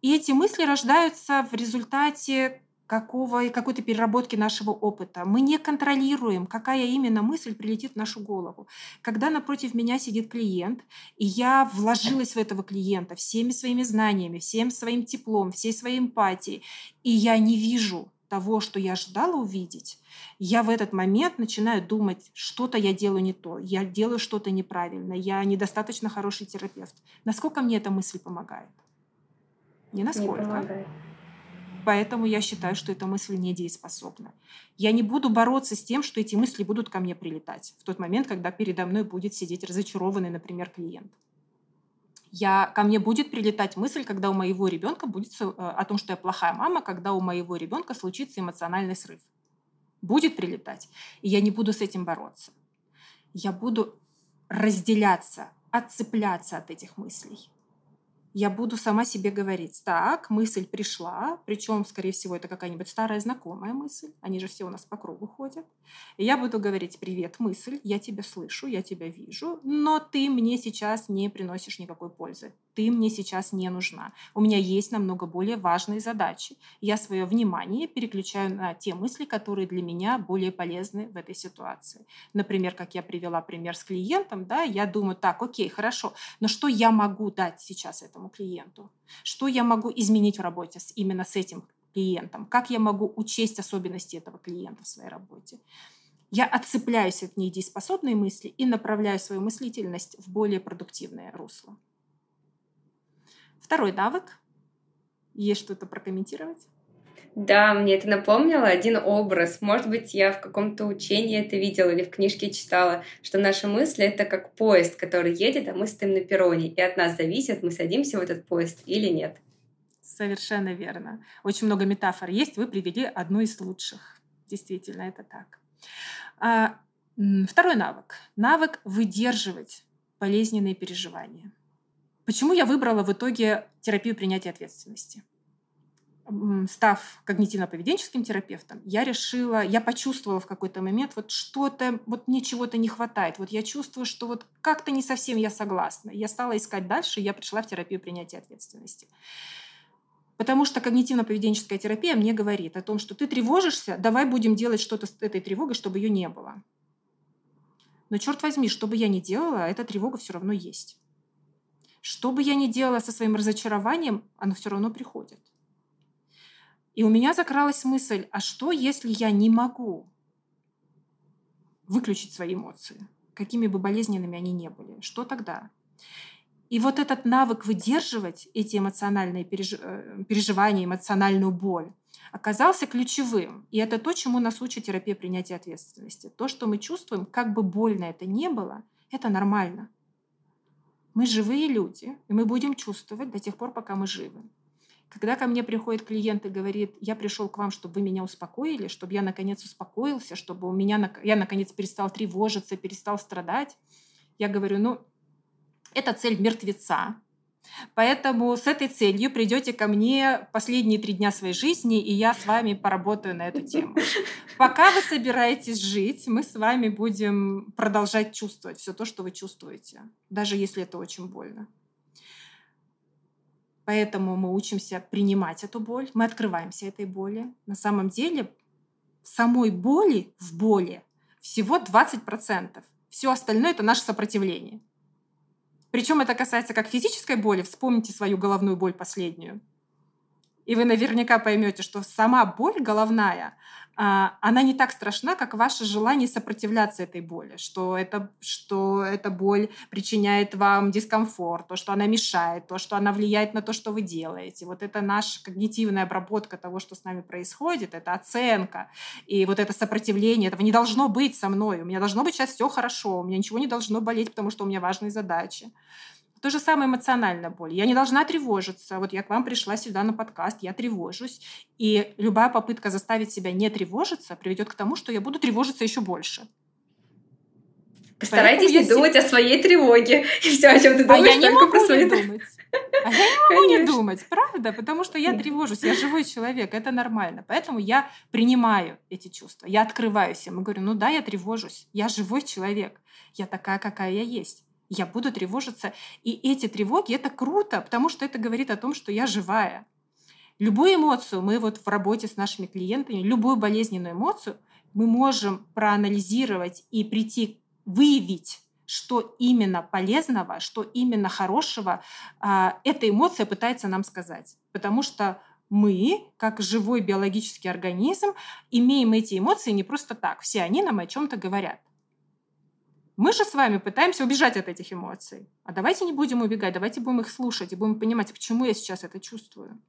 и эти мысли рождаются в результате какого, какой-то переработки нашего опыта. Мы не контролируем, какая именно мысль прилетит в нашу голову. Когда напротив меня сидит клиент, и я вложилась в этого клиента всеми своими знаниями, всем своим теплом, всей своей эмпатией, и я не вижу того, что я ожидала увидеть, я в этот момент начинаю думать, что-то я делаю не то, я делаю что-то неправильно, я недостаточно хороший терапевт. Насколько мне эта мысль помогает? Не насколько. Не помогает. Поэтому я считаю, что эта мысль недееспособна. Я не буду бороться с тем, что эти мысли будут ко мне прилетать в тот момент, когда передо мной будет сидеть разочарованный, например, клиент. Я, ко мне будет прилетать мысль, когда у моего ребенка будет э, о том, что я плохая мама, когда у моего ребенка случится эмоциональный срыв. Будет прилетать. И я не буду с этим бороться. Я буду разделяться, отцепляться от этих мыслей я буду сама себе говорить, так, мысль пришла, причем, скорее всего, это какая-нибудь старая знакомая мысль, они же все у нас по кругу ходят. И я буду говорить, привет, мысль, я тебя слышу, я тебя вижу, но ты мне сейчас не приносишь никакой пользы, ты мне сейчас не нужна. У меня есть намного более важные задачи. Я свое внимание переключаю на те мысли, которые для меня более полезны в этой ситуации. Например, как я привела пример с клиентом, да, я думаю, так, окей, хорошо, но что я могу дать сейчас этому клиенту? Что я могу изменить в работе с, именно с этим клиентом? Как я могу учесть особенности этого клиента в своей работе? Я отцепляюсь от недееспособной мысли и направляю свою мыслительность в более продуктивное русло. Второй навык. Есть что-то прокомментировать? Да, мне это напомнило один образ. Может быть, я в каком-то учении это видела или в книжке читала, что наши мысли — это как поезд, который едет, а мы стоим на перроне. И от нас зависит, мы садимся в этот поезд или нет. Совершенно верно. Очень много метафор есть. Вы привели одну из лучших. Действительно, это так. А, второй навык. Навык выдерживать болезненные переживания. Почему я выбрала в итоге терапию принятия ответственности? Став когнитивно-поведенческим терапевтом, я решила, я почувствовала в какой-то момент, вот что-то, вот мне чего-то не хватает. Вот я чувствую, что вот как-то не совсем я согласна. Я стала искать дальше, и я пришла в терапию принятия ответственности. Потому что когнитивно-поведенческая терапия мне говорит о том, что ты тревожишься, давай будем делать что-то с этой тревогой, чтобы ее не было. Но черт возьми, что бы я ни делала, эта тревога все равно есть. Что бы я ни делала со своим разочарованием, оно все равно приходит. И у меня закралась мысль, а что, если я не могу выключить свои эмоции, какими бы болезненными они ни были? Что тогда? И вот этот навык выдерживать эти эмоциональные переж... Э, переживания, эмоциональную боль, оказался ключевым. И это то, чему нас учит терапия принятия ответственности. То, что мы чувствуем, как бы больно это ни было, это нормально. Мы живые люди, и мы будем чувствовать до тех пор, пока мы живы. Когда ко мне приходит клиент и говорит, я пришел к вам, чтобы вы меня успокоили, чтобы я наконец успокоился, чтобы у меня, я наконец перестал тревожиться, перестал страдать, я говорю, ну, это цель мертвеца. Поэтому с этой целью придете ко мне последние три дня своей жизни, и я с вами поработаю на эту тему. Пока вы собираетесь жить, мы с вами будем продолжать чувствовать все то, что вы чувствуете, даже если это очень больно. Поэтому мы учимся принимать эту боль, мы открываемся этой боли. На самом деле самой боли в боли всего 20%. Все остальное – это наше сопротивление. Причем это касается как физической боли, вспомните свою головную боль последнюю. И вы наверняка поймете, что сама боль головная, она не так страшна, как ваше желание сопротивляться этой боли, что это, что эта боль причиняет вам дискомфорт, то, что она мешает, то, что она влияет на то, что вы делаете. Вот это наша когнитивная обработка того, что с нами происходит, это оценка. И вот это сопротивление, этого не должно быть со мной. У меня должно быть сейчас все хорошо, у меня ничего не должно болеть, потому что у меня важные задачи. То же самое эмоциональная боль. Я не должна тревожиться. Вот я к вам пришла сюда на подкаст, я тревожусь. И любая попытка заставить себя не тревожиться приведет к тому, что я буду тревожиться еще больше. Постарайтесь не думать о своей тревоге. И все, о чем ты думаешь, а я не могу про свои... не думать. А я не могу не думать, правда, потому что я тревожусь, я живой человек, это нормально. Поэтому я принимаю эти чувства, я открываюсь им и говорю, ну да, я тревожусь, я живой человек, я такая, какая я есть я буду тревожиться. И эти тревоги — это круто, потому что это говорит о том, что я живая. Любую эмоцию мы вот в работе с нашими клиентами, любую болезненную эмоцию мы можем проанализировать и прийти, выявить, что именно полезного, что именно хорошего а, эта эмоция пытается нам сказать. Потому что мы, как живой биологический организм, имеем эти эмоции не просто так. Все они нам о чем-то говорят. Мы же с вами пытаемся убежать от этих эмоций. А давайте не будем убегать, давайте будем их слушать и будем понимать, почему я сейчас это чувствую.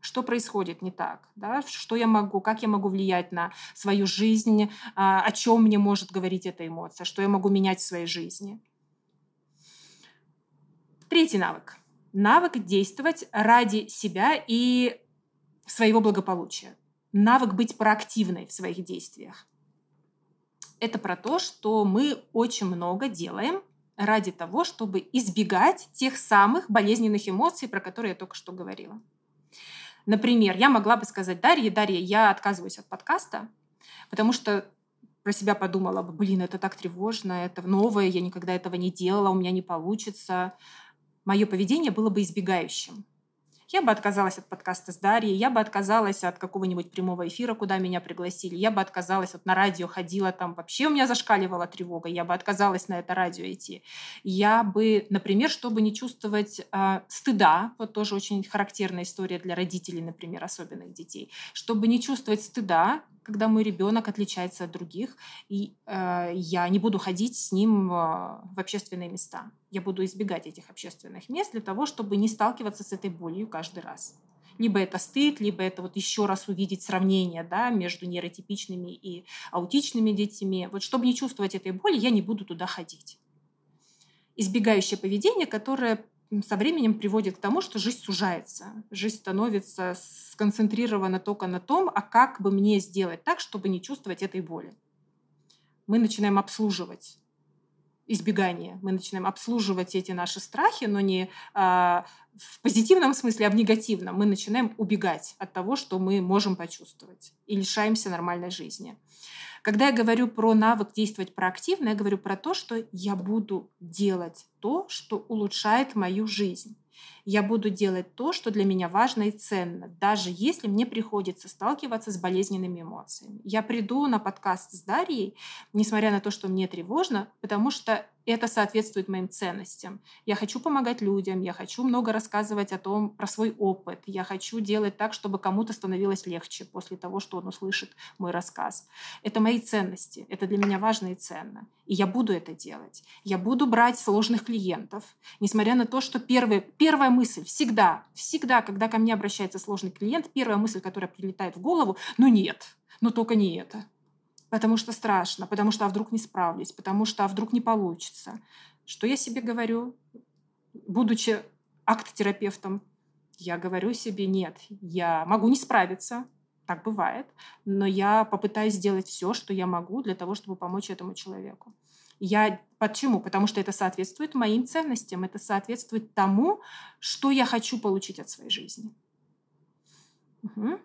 Что происходит не так? Да? Что я могу, как я могу влиять на свою жизнь, а, о чем мне может говорить эта эмоция, что я могу менять в своей жизни. Третий навык. Навык действовать ради себя и своего благополучия. Навык быть проактивной в своих действиях это про то, что мы очень много делаем ради того, чтобы избегать тех самых болезненных эмоций, про которые я только что говорила. Например, я могла бы сказать Дарье, Дарья, я отказываюсь от подкаста, потому что про себя подумала бы, блин, это так тревожно, это новое, я никогда этого не делала, у меня не получится. Мое поведение было бы избегающим. Я бы отказалась от подкаста с Дарьей, я бы отказалась от какого-нибудь прямого эфира, куда меня пригласили, я бы отказалась, вот на радио ходила, там вообще у меня зашкаливала тревога, я бы отказалась на это радио идти. Я бы, например, чтобы не чувствовать э, стыда, вот тоже очень характерная история для родителей, например, особенных детей, чтобы не чувствовать стыда, когда мой ребенок отличается от других, и э, я не буду ходить с ним э, в общественные места. Я буду избегать этих общественных мест для того, чтобы не сталкиваться с этой болью каждый раз. Либо это стыд, либо это вот еще раз увидеть сравнение да, между нейротипичными и аутичными детьми. Вот чтобы не чувствовать этой боли, я не буду туда ходить. Избегающее поведение, которое со временем приводит к тому, что жизнь сужается. Жизнь становится сконцентрирована только на том, а как бы мне сделать так, чтобы не чувствовать этой боли. Мы начинаем обслуживать избегание. Мы начинаем обслуживать эти наши страхи, но не а, в позитивном смысле, а в негативном. Мы начинаем убегать от того, что мы можем почувствовать, и лишаемся нормальной жизни. Когда я говорю про навык действовать проактивно, я говорю про то, что я буду делать то, что улучшает мою жизнь я буду делать то, что для меня важно и ценно, даже если мне приходится сталкиваться с болезненными эмоциями. Я приду на подкаст с Дарьей, несмотря на то, что мне тревожно, потому что это соответствует моим ценностям. Я хочу помогать людям, я хочу много рассказывать о том, про свой опыт, я хочу делать так, чтобы кому-то становилось легче после того, что он услышит мой рассказ. Это мои ценности, это для меня важно и ценно. И я буду это делать. Я буду брать сложных клиентов, несмотря на то, что первый, первая мысль всегда, всегда, когда ко мне обращается сложный клиент, первая мысль, которая прилетает в голову, ну нет, ну только не это потому что страшно, потому что а вдруг не справлюсь, потому что а вдруг не получится. Что я себе говорю, будучи акт-терапевтом? Я говорю себе, нет, я могу не справиться, так бывает, но я попытаюсь сделать все, что я могу для того, чтобы помочь этому человеку. Я почему? Потому что это соответствует моим ценностям, это соответствует тому, что я хочу получить от своей жизни. Угу.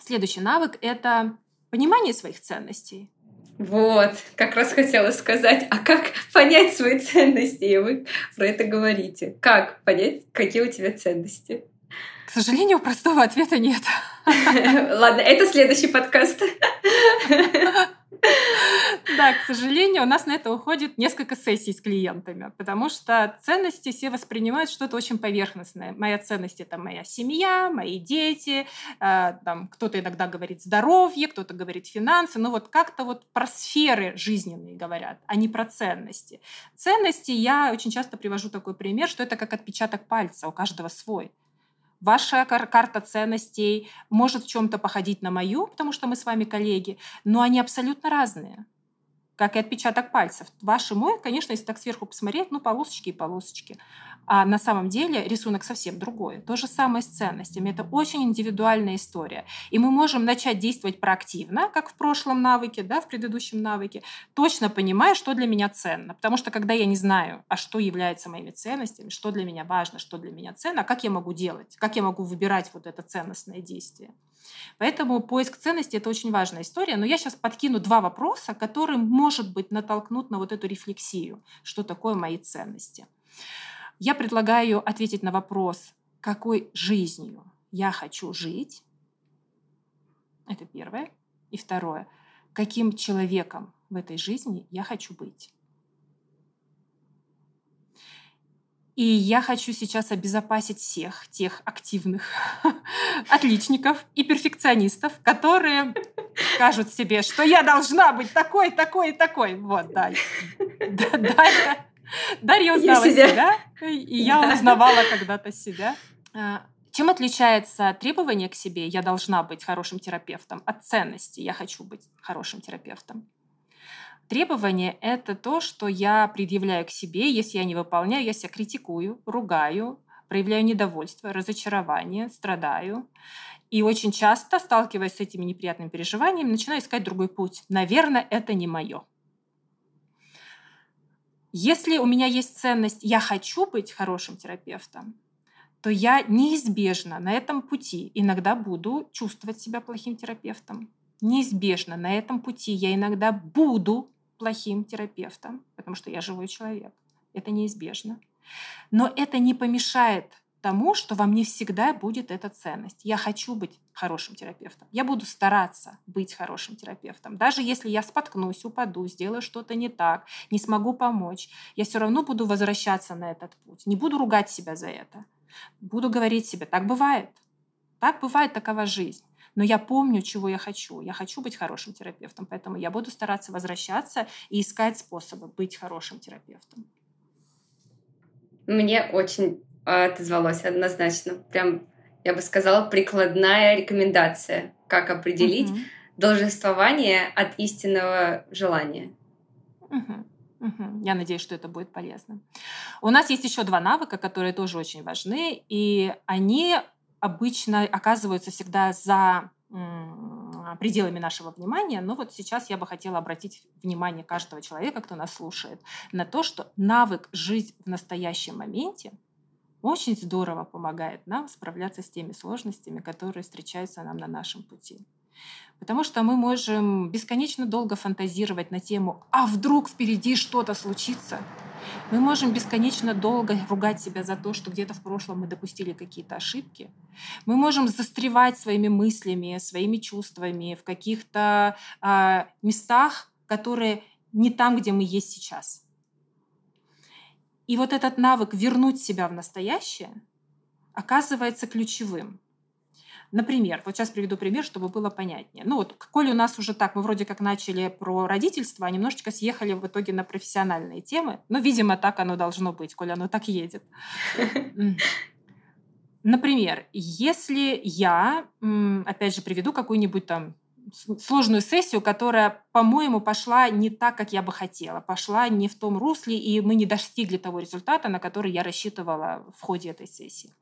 Следующий навык – это понимание своих ценностей. Вот, как раз хотела сказать, а как понять свои ценности? И вы про это говорите. Как понять, какие у тебя ценности? К сожалению, простого ответа нет. Ладно, это следующий подкаст. Да, к сожалению, у нас на это уходит несколько сессий с клиентами, потому что ценности все воспринимают что-то очень поверхностное. Моя ценность – это моя семья, мои дети, э, там, кто-то иногда говорит здоровье, кто-то говорит финансы, но вот как-то вот про сферы жизненные говорят, а не про ценности. Ценности я очень часто привожу такой пример, что это как отпечаток пальца, у каждого свой. Ваша кар- карта ценностей может в чем-то походить на мою, потому что мы с вами коллеги, но они абсолютно разные как и отпечаток пальцев. Ваш и мой, конечно, если так сверху посмотреть, ну, полосочки и полосочки. А на самом деле рисунок совсем другой. То же самое с ценностями. Это очень индивидуальная история. И мы можем начать действовать проактивно, как в прошлом навыке, да, в предыдущем навыке, точно понимая, что для меня ценно. Потому что когда я не знаю, а что является моими ценностями, что для меня важно, что для меня ценно, а как я могу делать, как я могу выбирать вот это ценностное действие. Поэтому поиск ценностей – это очень важная история. Но я сейчас подкину два вопроса, которые, может быть, натолкнут на вот эту рефлексию, что такое мои ценности. Я предлагаю ответить на вопрос, какой жизнью я хочу жить. Это первое. И второе, каким человеком в этой жизни я хочу быть. И я хочу сейчас обезопасить всех тех активных отличников и перфекционистов, которые скажут себе, что я должна быть такой, такой и такой. Вот, да. Дарья, Дарья узнала себя. себя, и я узнавала когда-то себя. А, чем отличается требование к себе «я должна быть хорошим терапевтом» от ценности «я хочу быть хорошим терапевтом»? Требование — это то, что я предъявляю к себе, если я не выполняю, я себя критикую, ругаю, проявляю недовольство, разочарование, страдаю. И очень часто, сталкиваясь с этими неприятными переживаниями, начинаю искать другой путь. Наверное, это не мое. Если у меня есть ценность «я хочу быть хорошим терапевтом», то я неизбежно на этом пути иногда буду чувствовать себя плохим терапевтом. Неизбежно на этом пути я иногда буду плохим терапевтом, потому что я живой человек. Это неизбежно. Но это не помешает тому, что во мне всегда будет эта ценность. Я хочу быть хорошим терапевтом. Я буду стараться быть хорошим терапевтом. Даже если я споткнусь, упаду, сделаю что-то не так, не смогу помочь, я все равно буду возвращаться на этот путь. Не буду ругать себя за это. Буду говорить себе, так бывает. Так бывает, такова жизнь но я помню, чего я хочу. Я хочу быть хорошим терапевтом, поэтому я буду стараться возвращаться и искать способы быть хорошим терапевтом. Мне очень а, отозвалось однозначно. Прям, я бы сказала, прикладная рекомендация, как определить угу. должествование от истинного желания. Угу. Я надеюсь, что это будет полезно. У нас есть еще два навыка, которые тоже очень важны, и они обычно оказываются всегда за пределами нашего внимания, но вот сейчас я бы хотела обратить внимание каждого человека, кто нас слушает, на то, что навык жить в настоящем моменте очень здорово помогает нам справляться с теми сложностями, которые встречаются нам на нашем пути. Потому что мы можем бесконечно долго фантазировать на тему «а вдруг впереди что-то случится?», мы можем бесконечно долго ругать себя за то, что где-то в прошлом мы допустили какие-то ошибки. Мы можем застревать своими мыслями, своими чувствами в каких-то э, местах, которые не там, где мы есть сейчас. И вот этот навык вернуть себя в настоящее оказывается ключевым. Например, вот сейчас приведу пример, чтобы было понятнее. Ну вот, коли у нас уже так, мы вроде как начали про родительство, а немножечко съехали в итоге на профессиональные темы. Ну, видимо, так оно должно быть, коли оно так едет. Например, если я, опять же, приведу какую-нибудь там сложную сессию, которая, по-моему, пошла не так, как я бы хотела, пошла не в том русле, и мы не достигли того результата, на который я рассчитывала в ходе этой сессии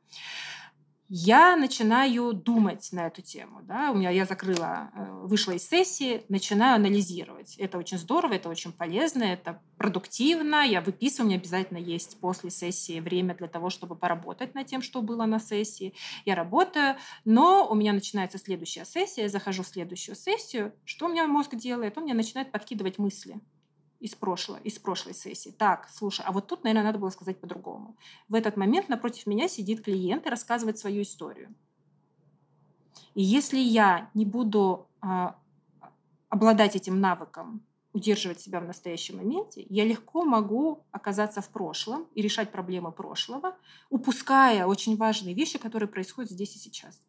я начинаю думать на эту тему. Да? У меня я закрыла, э, вышла из сессии, начинаю анализировать. Это очень здорово, это очень полезно, это продуктивно. Я выписываю, у меня обязательно есть после сессии время для того, чтобы поработать над тем, что было на сессии. Я работаю, но у меня начинается следующая сессия, я захожу в следующую сессию. Что у меня мозг делает? Он мне начинает подкидывать мысли из прошлого, из прошлой сессии. Так, слушай, а вот тут, наверное, надо было сказать по-другому. В этот момент напротив меня сидит клиент и рассказывает свою историю. И если я не буду а, обладать этим навыком, удерживать себя в настоящем моменте, я легко могу оказаться в прошлом и решать проблемы прошлого, упуская очень важные вещи, которые происходят здесь и сейчас.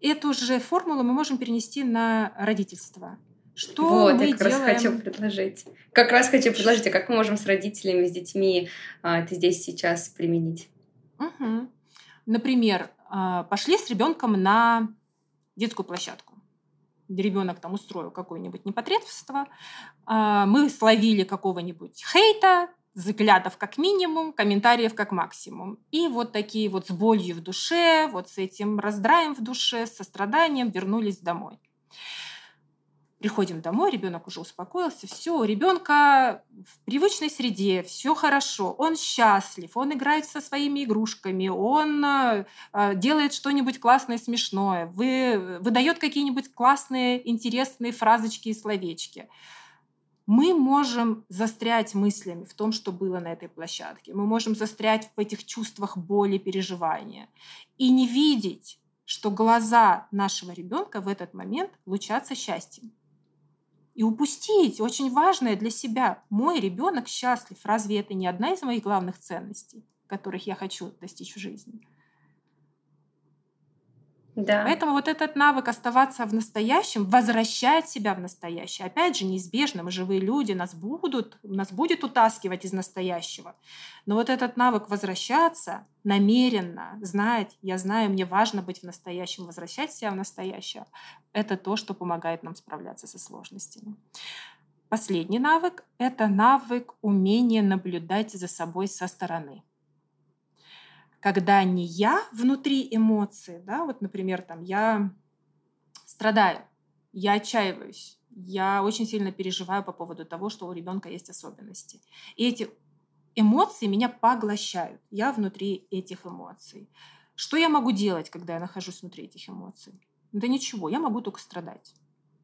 Эту же формулу мы можем перенести на родительство. Что вот, мы я как делаем? раз хочу предложить. Как раз хочу предложить, а как мы можем с родителями, с детьми а, это здесь сейчас применить? Угу. Например, а, пошли с ребенком на детскую площадку. Ребенок там устроил какое-нибудь непотребство. А, мы словили какого-нибудь хейта, взглядов как минимум, комментариев как максимум. И вот такие вот с болью в душе, вот с этим раздраем в душе, с состраданием вернулись домой. Приходим домой, ребенок уже успокоился, все, у ребенка в привычной среде, все хорошо, он счастлив, он играет со своими игрушками, он э, делает что-нибудь классное, смешное, вы, выдает какие-нибудь классные, интересные фразочки и словечки. Мы можем застрять мыслями в том, что было на этой площадке. Мы можем застрять в этих чувствах боли, переживания и не видеть, что глаза нашего ребенка в этот момент лучатся счастьем и упустить очень важное для себя. Мой ребенок счастлив. Разве это не одна из моих главных ценностей, которых я хочу достичь в жизни? Да. Поэтому вот этот навык оставаться в настоящем, возвращать себя в настоящее. Опять же, неизбежно, мы живые люди, нас будут, нас будет утаскивать из настоящего. Но вот этот навык возвращаться намеренно, знать, я знаю, мне важно быть в настоящем, возвращать себя в настоящее, это то, что помогает нам справляться со сложностями. Последний навык — это навык умения наблюдать за собой со стороны когда не я внутри эмоции, да, вот, например, там я страдаю, я отчаиваюсь, я очень сильно переживаю по поводу того, что у ребенка есть особенности. И эти эмоции меня поглощают. Я внутри этих эмоций. Что я могу делать, когда я нахожусь внутри этих эмоций? Да ничего, я могу только страдать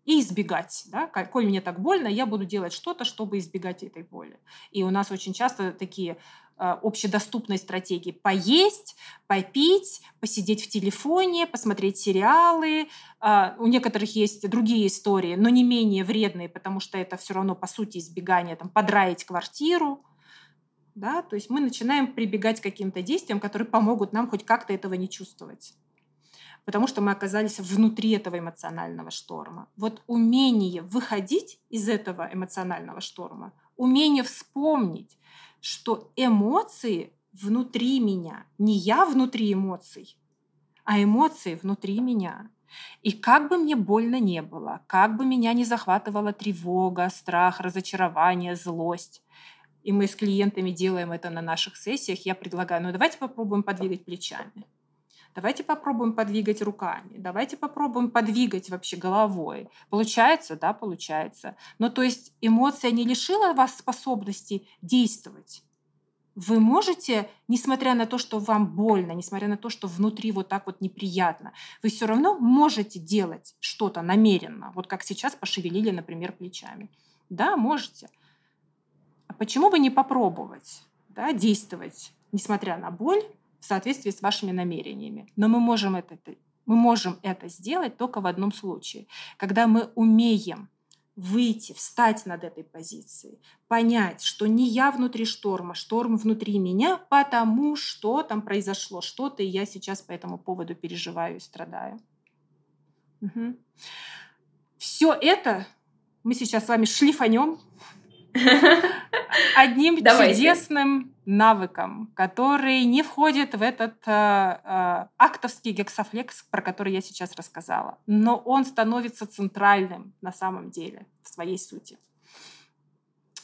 и избегать. Да? Коль мне так больно, я буду делать что-то, чтобы избегать этой боли. И у нас очень часто такие общедоступной стратегии. Поесть, попить, посидеть в телефоне, посмотреть сериалы. А, у некоторых есть другие истории, но не менее вредные, потому что это все равно, по сути, избегание, там, подраить квартиру. Да? То есть мы начинаем прибегать к каким-то действиям, которые помогут нам хоть как-то этого не чувствовать потому что мы оказались внутри этого эмоционального шторма. Вот умение выходить из этого эмоционального шторма, умение вспомнить, что эмоции внутри меня, не я внутри эмоций, а эмоции внутри меня. И как бы мне больно не было, как бы меня не захватывала тревога, страх, разочарование, злость, и мы с клиентами делаем это на наших сессиях, я предлагаю, ну давайте попробуем подвигать плечами. Давайте попробуем подвигать руками. Давайте попробуем подвигать вообще головой. Получается? Да, получается. Но то есть эмоция не лишила вас способности действовать. Вы можете, несмотря на то, что вам больно, несмотря на то, что внутри вот так вот неприятно, вы все равно можете делать что-то намеренно. Вот как сейчас пошевелили, например, плечами. Да, можете. А почему бы не попробовать да, действовать, несмотря на боль, в соответствии с вашими намерениями? Но мы можем это, мы можем это сделать только в одном случае, когда мы умеем выйти, встать над этой позицией, понять, что не я внутри шторма, шторм внутри меня, потому что там произошло что-то, и я сейчас по этому поводу переживаю и страдаю. Угу. Все это мы сейчас с вами шлифанем одним Давайте. чудесным навыком, который не входит в этот э, э, актовский гексофлекс, про который я сейчас рассказала, но он становится центральным на самом деле в своей сути.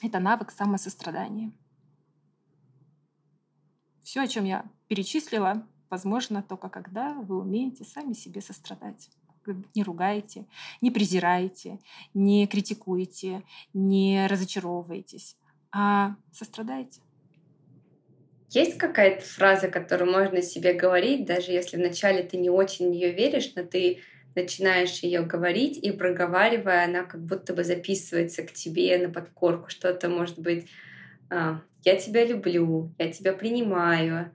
Это навык самосострадания. Все, о чем я перечислила, возможно только когда вы умеете сами себе сострадать не ругаете, не презираете, не критикуете, не разочаровываетесь, а сострадаете. Есть какая-то фраза, которую можно себе говорить, даже если вначале ты не очень в нее веришь, но ты начинаешь ее говорить и проговаривая, она как будто бы записывается к тебе на подкорку. Что-то может быть а, «Я тебя люблю», «Я тебя принимаю»,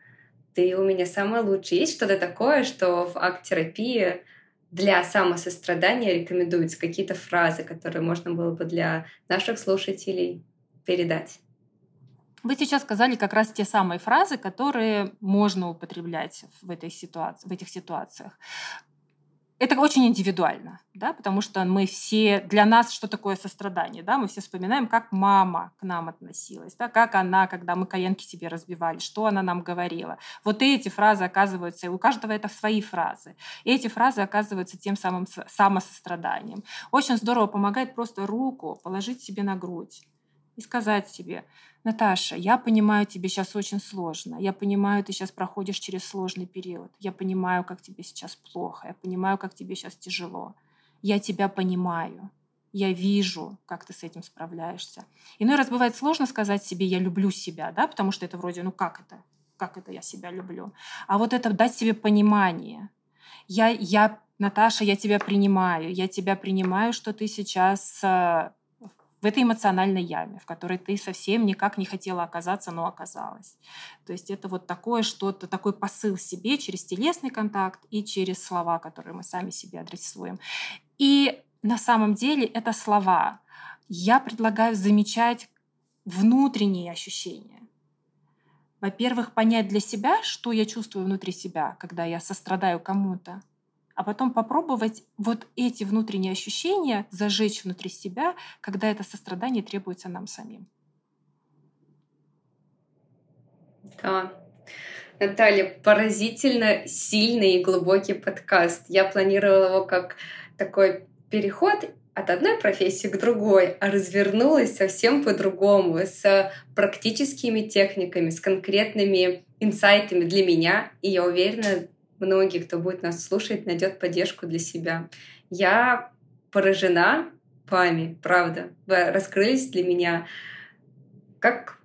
«Ты у меня самый лучший». Есть что-то такое, что в акт-терапии для самосострадания рекомендуются какие-то фразы, которые можно было бы для наших слушателей передать? Вы сейчас сказали как раз те самые фразы, которые можно употреблять в, этой ситуации, в этих ситуациях. Это очень индивидуально, да, потому что мы все, для нас что такое сострадание, да, мы все вспоминаем, как мама к нам относилась, да, как она, когда мы коленки себе разбивали, что она нам говорила. Вот эти фразы оказываются, у каждого это свои фразы, и эти фразы оказываются тем самым самосостраданием. Очень здорово помогает просто руку положить себе на грудь и сказать себе, Наташа, я понимаю, тебе сейчас очень сложно. Я понимаю, ты сейчас проходишь через сложный период. Я понимаю, как тебе сейчас плохо. Я понимаю, как тебе сейчас тяжело. Я тебя понимаю. Я вижу, как ты с этим справляешься. Иной раз бывает сложно сказать себе «я люблю себя», да, потому что это вроде «ну как это? Как это я себя люблю?» А вот это дать себе понимание. Я, я Наташа, я тебя принимаю. Я тебя принимаю, что ты сейчас э, в этой эмоциональной яме, в которой ты совсем никак не хотела оказаться, но оказалась. То есть это вот такое что-то, такой посыл себе через телесный контакт и через слова, которые мы сами себе адресуем. И на самом деле это слова. Я предлагаю замечать внутренние ощущения. Во-первых, понять для себя, что я чувствую внутри себя, когда я сострадаю кому-то а потом попробовать вот эти внутренние ощущения зажечь внутри себя, когда это сострадание требуется нам самим. Да. Наталья, поразительно сильный и глубокий подкаст. Я планировала его как такой переход от одной профессии к другой, а развернулась совсем по-другому, с практическими техниками, с конкретными инсайтами для меня. И я уверена, многие, кто будет нас слушать, найдет поддержку для себя. Я поражена вами, правда. Вы раскрылись для меня как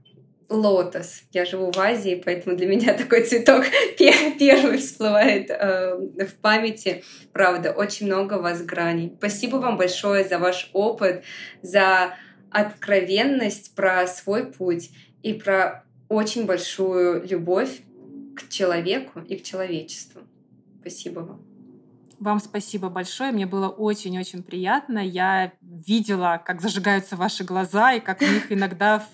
лотос. Я живу в Азии, поэтому для меня такой цветок первый всплывает э, в памяти. Правда, очень много вас граней. Спасибо вам большое за ваш опыт, за откровенность про свой путь и про очень большую любовь к человеку и к человечеству. Спасибо вам. Вам спасибо большое. Мне было очень-очень приятно. Я видела, как зажигаются ваши глаза, и как у них иногда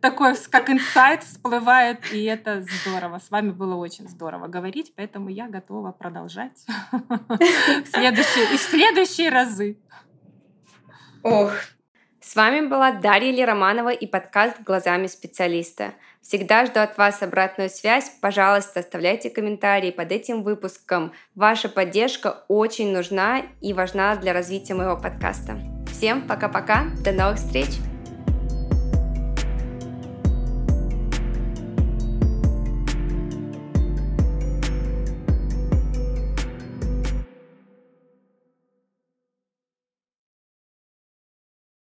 такой, как инсайт всплывает. И это здорово. С вами было очень здорово говорить, поэтому я готова продолжать в следующие, в следующие разы. Ох, с вами была Дарья Лероманова и подкаст «Глазами специалиста». Всегда жду от вас обратную связь. Пожалуйста, оставляйте комментарии под этим выпуском. Ваша поддержка очень нужна и важна для развития моего подкаста. Всем пока-пока. До новых встреч!